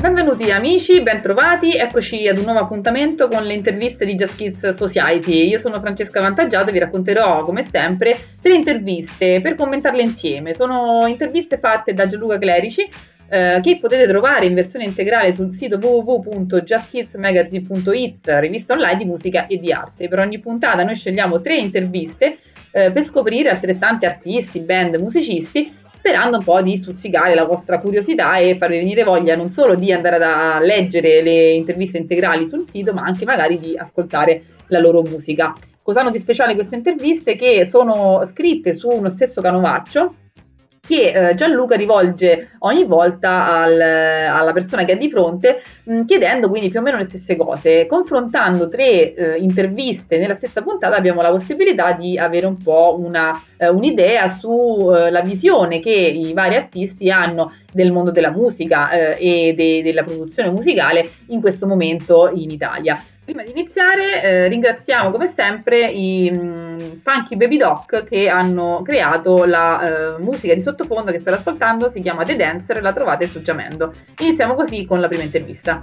Benvenuti amici, bentrovati, eccoci ad un nuovo appuntamento con le interviste di Just Kids Society. Io sono Francesca Vantaggiato e vi racconterò come sempre tre interviste per commentarle insieme. Sono interviste fatte da Gianluca Clerici eh, che potete trovare in versione integrale sul sito www.justkidsmagazine.it, rivista online di musica e di arte. Per ogni puntata noi scegliamo tre interviste eh, per scoprire altrettanti artisti, band, musicisti sperando un po' di stuzzicare la vostra curiosità e farvi venire voglia non solo di andare a leggere le interviste integrali sul sito, ma anche magari di ascoltare la loro musica. Cosa hanno di speciale queste interviste? Che sono scritte su uno stesso canovaccio che eh, Gianluca rivolge ogni volta al, alla persona che ha di fronte, mh, chiedendo quindi più o meno le stesse cose. Confrontando tre eh, interviste nella stessa puntata abbiamo la possibilità di avere un po' una, eh, un'idea sulla eh, visione che i vari artisti hanno del mondo della musica eh, e de- della produzione musicale in questo momento in Italia. Prima di iniziare eh, ringraziamo come sempre i mh, mm, Funky Baby Doc che hanno creato la uh, musica di sottofondo che state ascoltando, si chiama The Dancer, la trovate su Giamendo. Iniziamo così con la prima intervista.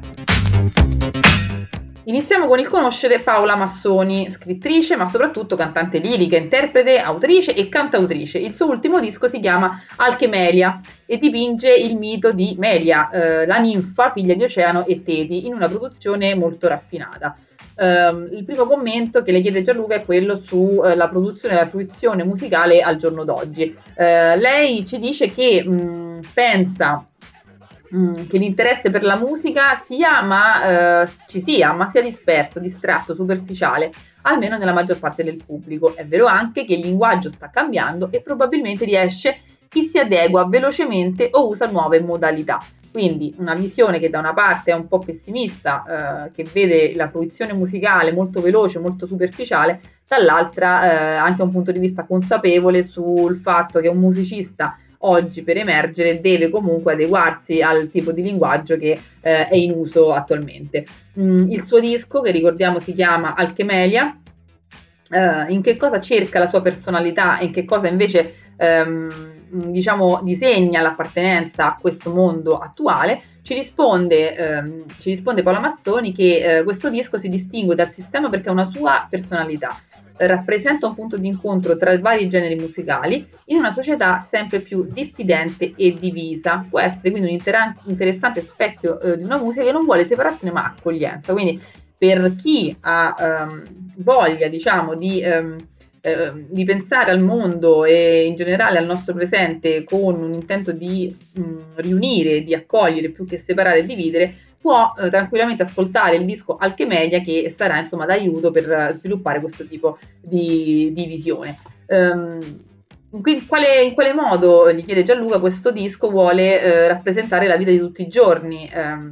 Iniziamo con il conoscere Paola Massoni, scrittrice ma soprattutto cantante lirica, interprete, autrice e cantautrice. Il suo ultimo disco si chiama Alchemelia e dipinge il mito di Melia, eh, la ninfa figlia di Oceano e Teti, in una produzione molto raffinata. Um, il primo commento che le chiede Gianluca è quello sulla uh, produzione e la fruizione musicale al giorno d'oggi. Uh, lei ci dice che mh, pensa Mm, che l'interesse per la musica sia, ma eh, ci sia, ma sia disperso, distratto, superficiale, almeno nella maggior parte del pubblico. È vero anche che il linguaggio sta cambiando e probabilmente riesce chi si adegua velocemente o usa nuove modalità. Quindi una visione che da una parte è un po' pessimista, eh, che vede la fruizione musicale molto veloce, molto superficiale, dall'altra eh, anche un punto di vista consapevole sul fatto che un musicista oggi per emergere deve comunque adeguarsi al tipo di linguaggio che eh, è in uso attualmente. Mm, il suo disco, che ricordiamo si chiama Alchemelia, eh, in che cosa cerca la sua personalità e in che cosa invece ehm, diciamo disegna l'appartenenza a questo mondo attuale, ci risponde, ehm, ci risponde Paola Massoni che eh, questo disco si distingue dal sistema perché ha una sua personalità rappresenta un punto di incontro tra i vari generi musicali in una società sempre più diffidente e divisa. Può essere quindi un inter- interessante specchio eh, di una musica che non vuole separazione ma accoglienza. Quindi per chi ha ehm, voglia, diciamo, di, ehm, eh, di, pensare al mondo e in generale al nostro presente con un intento di mh, riunire, di accogliere più che separare e dividere, può eh, tranquillamente ascoltare il disco Alchemedia che sarà insomma d'aiuto per sviluppare questo tipo di, di visione. Um, in quale, in quale, modo, gli chiede Gianluca, questo disco vuole eh, rappresentare la vita di tutti i giorni? Um,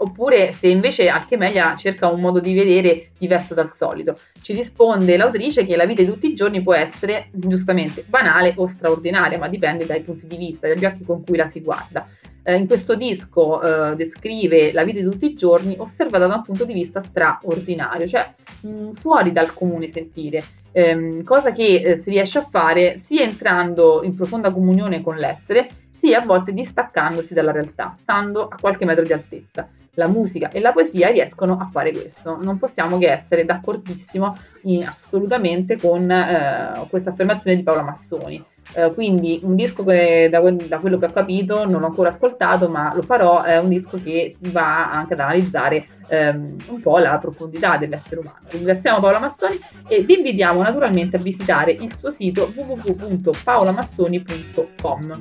oppure se invece Alchemelia cerca un modo di vedere diverso dal solito. Ci risponde l'autrice che la vita di tutti i giorni può essere giustamente banale o straordinaria, ma dipende dai punti di vista, dagli occhi con cui la si guarda eh, in questo disco eh, descrive la vita di tutti i giorni osservata da un punto di vista straordinario, cioè mh, mm, fuori dal comune sentire, ehm, cosa che eh, si riesce a fare sia entrando in profonda comunione con l'essere, sia a volte distaccandosi dalla realtà, stando a qualche metro di altezza. La musica e la poesia riescono a fare questo. Non possiamo che essere d'accordissimo in, assolutamente con eh, questa affermazione di Paola Massoni. Eh, quindi un disco che da, da, quello che ho capito non ho ancora ascoltato, ma lo farò, è un disco che va anche ad analizzare ehm, un po' la profondità dell'essere umano. Ringraziamo Paola Massoni e vi invitiamo naturalmente a visitare il suo sito www.paolamassoni.com.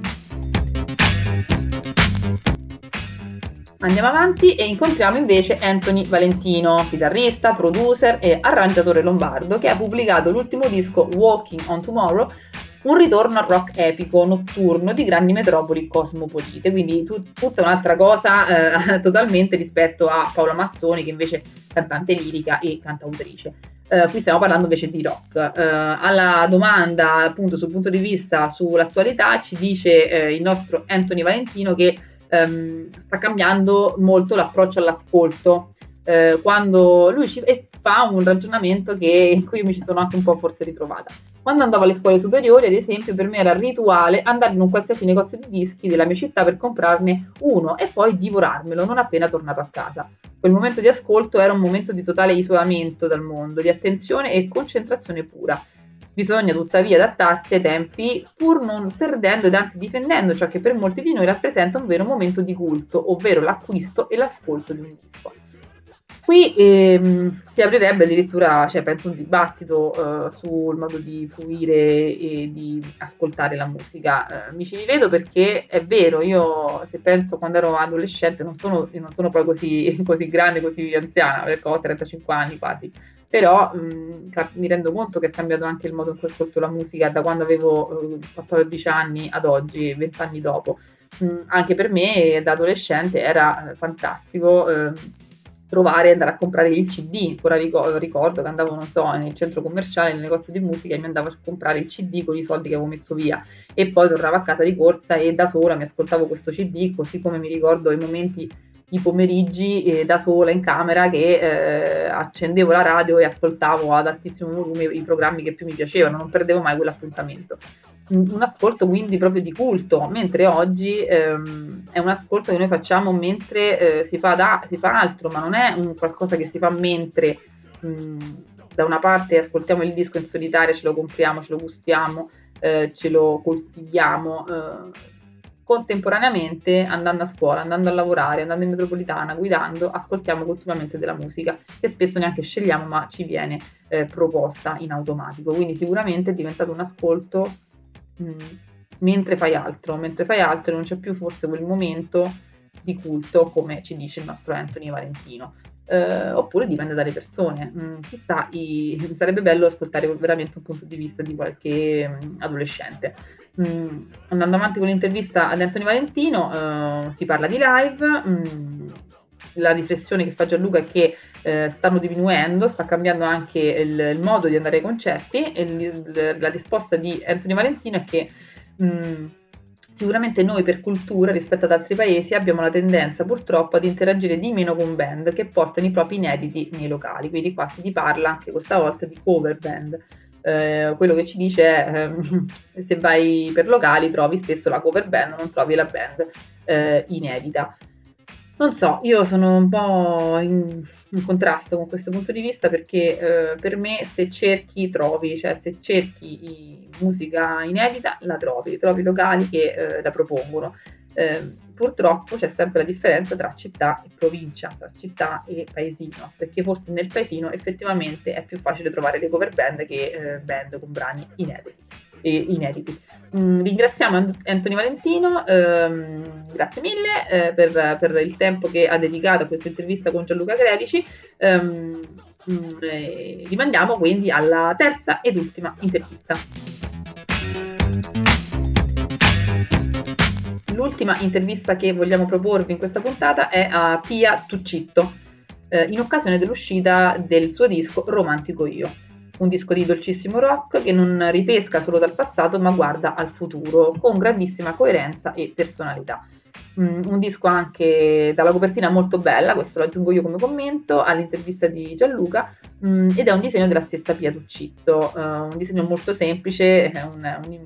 Andiamo avanti e incontriamo invece Anthony Valentino, chitarrista, producer e arrangiatore lombardo, che ha pubblicato l'ultimo disco Walking on Tomorrow un ritorno al rock epico notturno di grandi metropoli cosmopolite, quindi tu, tutta un'altra cosa eh, totalmente rispetto a Paola Massoni che invece è cantante lirica e cantautrice. Uh, qui stiamo parlando invece di rock. Uh, alla domanda appunto sul punto di vista sull'attualità ci dice uh, il nostro Anthony Valentino che um, sta cambiando molto l'approccio all'ascolto. quando lui ci fa un ragionamento che, in cui mi ci sono anche un po' forse ritrovata Quando andavo alle scuole superiori, ad esempio, per me era rituale andare in un qualsiasi negozio di dischi della mia città per comprarne uno e poi divorarmelo non appena tornato a casa. Quel momento di ascolto era un momento di totale isolamento dal mondo, di attenzione e concentrazione pura. Bisogna tuttavia adattarsi ai tempi pur non perdendo ed anzi difendendo ciò che per molti di noi rappresenta un vero momento di culto, ovvero l'acquisto e l'ascolto di un disco. Qui ehm, si aprirebbe addirittura, cioè, penso, un dibattito eh, sul modo di fruire e di ascoltare la musica. Eh, mi ci rivedo perché è vero, io se penso quando ero adolescente, non sono, non sono poi così, così, grande, così anziana, perché ho 35 anni quasi, però mh, mi rendo conto che è cambiato anche il modo in cui ascolto la musica da quando avevo eh, 14 anni ad oggi, 20 anni dopo. Mh, anche per me da adolescente era eh, fantastico trovare, andare a comprare il CD. Ora ricordo, ricordo che andavo, non so, nel centro commerciale, nel negozio di musica e mi andavo a comprare il CD con i soldi che avevo messo via. E poi tornavo a casa di corsa e da sola mi ascoltavo questo CD, così come mi ricordo i momenti i pomeriggi eh, da sola in camera che eh, accendevo la radio e ascoltavo ad altissimo volume i programmi che più mi piacevano, non perdevo mai quell'appuntamento un ascolto quindi proprio di culto, mentre oggi ehm, è un ascolto che noi facciamo mentre eh, si, fa da, si, fa altro, ma non è un qualcosa che si fa mentre mh, da una parte ascoltiamo il disco in solitaria, ce lo compriamo, ce lo gustiamo, eh, ce lo coltiviamo. Eh, contemporaneamente andando a scuola, andando a lavorare, andando in metropolitana, guidando, ascoltiamo continuamente della musica che spesso neanche scegliamo ma ci viene eh, proposta in automatico. Quindi sicuramente è diventato un ascolto Mm. Mentre fai altro, mentre fai altro non c'è più forse quel momento di culto come ci dice il nostro Anthony Valentino. Eh, oppure dipende dalle persone. Mm, chissà, i, sarebbe bello ascoltare veramente un punto di vista di qualche mm, adolescente. Mm, andando avanti con l'intervista ad Anthony Valentino, eh, si parla di live. Mm, la riflessione che fa Gianluca è che eh, stanno diminuendo, sta cambiando anche il, il, modo di andare ai concerti e il, la risposta di Anthony Valentino è che mh, mm, sicuramente noi per cultura rispetto ad altri paesi abbiamo la tendenza purtroppo ad interagire di meno con band che portano i propri inediti nei locali, quindi qua si parla anche questa volta di cover band. Eh, quello che ci dice è eh, se vai per locali trovi spesso la cover band, non trovi la band eh, inedita. Non so, io sono un po' in, in contrasto con questo punto di vista perché eh, per me se cerchi trovi, cioè se cerchi musica inedita la trovi, trovi locali che eh, la propongono. Eh, purtroppo c'è sempre la differenza tra città e provincia, tra città e paesino, perché forse nel paesino effettivamente è più facile trovare le cover band che eh, band con brani inediti inediti. Mm, ringraziamo Anthony Valentino, ehm, grazie mille eh, per, per, il tempo che ha dedicato a questa intervista con Gianluca Gredici. Ehm, mm, rimandiamo quindi alla terza ed ultima intervista. L'ultima intervista che vogliamo proporvi in questa puntata è a Pia Tuccitto, eh, in occasione dell'uscita del suo disco Romantico Io un disco di dolcissimo rock che non ripesca solo dal passato ma guarda al futuro con grandissima coerenza e personalità. Mm, un disco anche dalla copertina molto bella, questo lo aggiungo io come commento all'intervista di Gianluca, mm, ed è un disegno della stessa Pia Tuccitto, uh, un disegno molto semplice, un, un,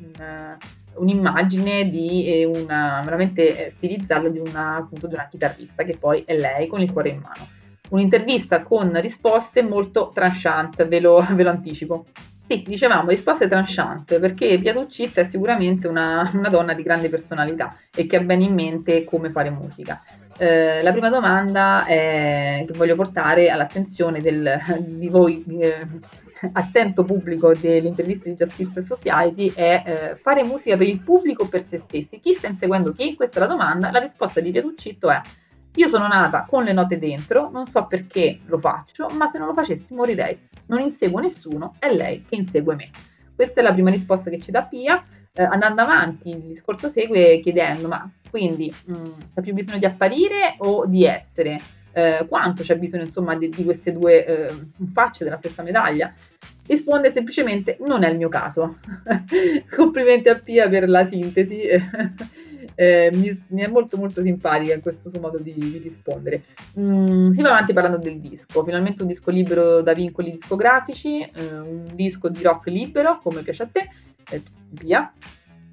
un, un'immagine di eh, una veramente stilizzata di una, appunto, di una chitarrista che poi è lei con il cuore in mano un'intervista con risposte molto tranchant, ve lo, ve lo anticipo. Sì, dicevamo risposte tranchant perché Piatuccit è sicuramente una, una, donna di grande personalità e che ha bene in mente come fare musica. Eh, la prima domanda è, che voglio portare all'attenzione del, di voi eh, attento pubblico delle interviste di Justice Society è eh, fare musica per il pubblico o per se stessi. Chi sta inseguendo chi? Questa è la domanda. La risposta di Piatuccitto è io sono nata con le note dentro, non so perché lo faccio, ma se non lo facessi morirei. Non inseguo nessuno, è lei che insegue me. Questa è la prima risposta che ci dà Pia. Eh, andando avanti, il discorso segue chiedendo: ma quindi mm, c'è più bisogno di apparire o di essere? Eh, quanto c'è bisogno insomma di, di queste due eh, facce della stessa medaglia? Risponde semplicemente: non è il mio caso. Complimenti a Pia per la sintesi. eh, mi, mi, è molto molto simpatica in questo suo modo di, di rispondere. Mm, si va avanti parlando del disco, finalmente un disco libero da vincoli discografici, eh, un disco di rock libero, come piace a te, eh,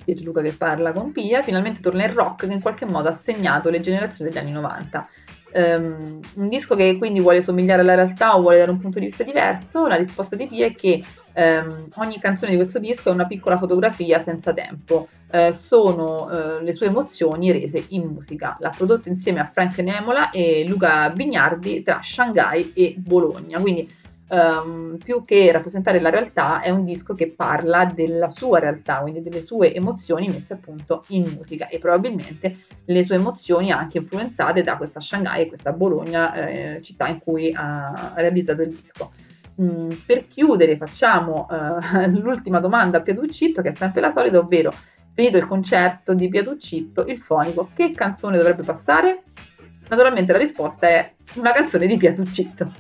piace Luca che parla con Pia, finalmente torna il rock che in qualche modo ha segnato le generazioni degli anni 90. Um, un disco che quindi vuole somigliare alla realtà o vuole dare un punto di vista diverso, la risposta di Pia è che um, ogni canzone di questo disco è una piccola fotografia senza tempo, uh, sono uh, le sue emozioni rese in musica. L'ha prodotto insieme a Frank Nemola e Luca Bignardi tra Shanghai e Bologna, quindi um, più che rappresentare la realtà, è un disco che parla della sua realtà, quindi delle sue emozioni messe appunto in musica e probabilmente le sue emozioni anche influenzate da questa Shanghai e questa Bologna, eh, città in cui ha realizzato il disco. Mm, per chiudere facciamo uh, l'ultima domanda a Piaduccitto, che è sempre la solita, ovvero finito il concerto di Piaduccitto, il fonico, che canzone dovrebbe passare? Naturalmente la risposta è una canzone di Piaduccitto.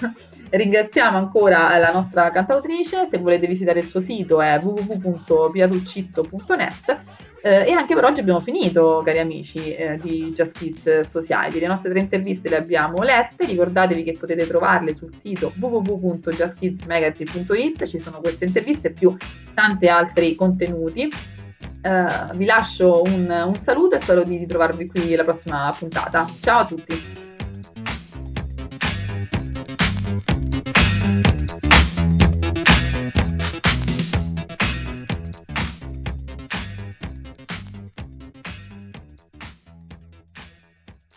Ringraziamo ancora la nostra cantautrice, se volete visitare il suo sito è www.piaduccitto.net eh, e anche per oggi abbiamo finito, cari amici eh, di Just Kids Society. Le nostre tre interviste le abbiamo lette, ricordatevi che potete trovarle sul sito www.justkidsmagazine.it, ci sono queste interviste più tanti altri contenuti. Uh, vi lascio un, un saluto e spero di ritrovarvi qui alla prossima puntata. Ciao a tutti!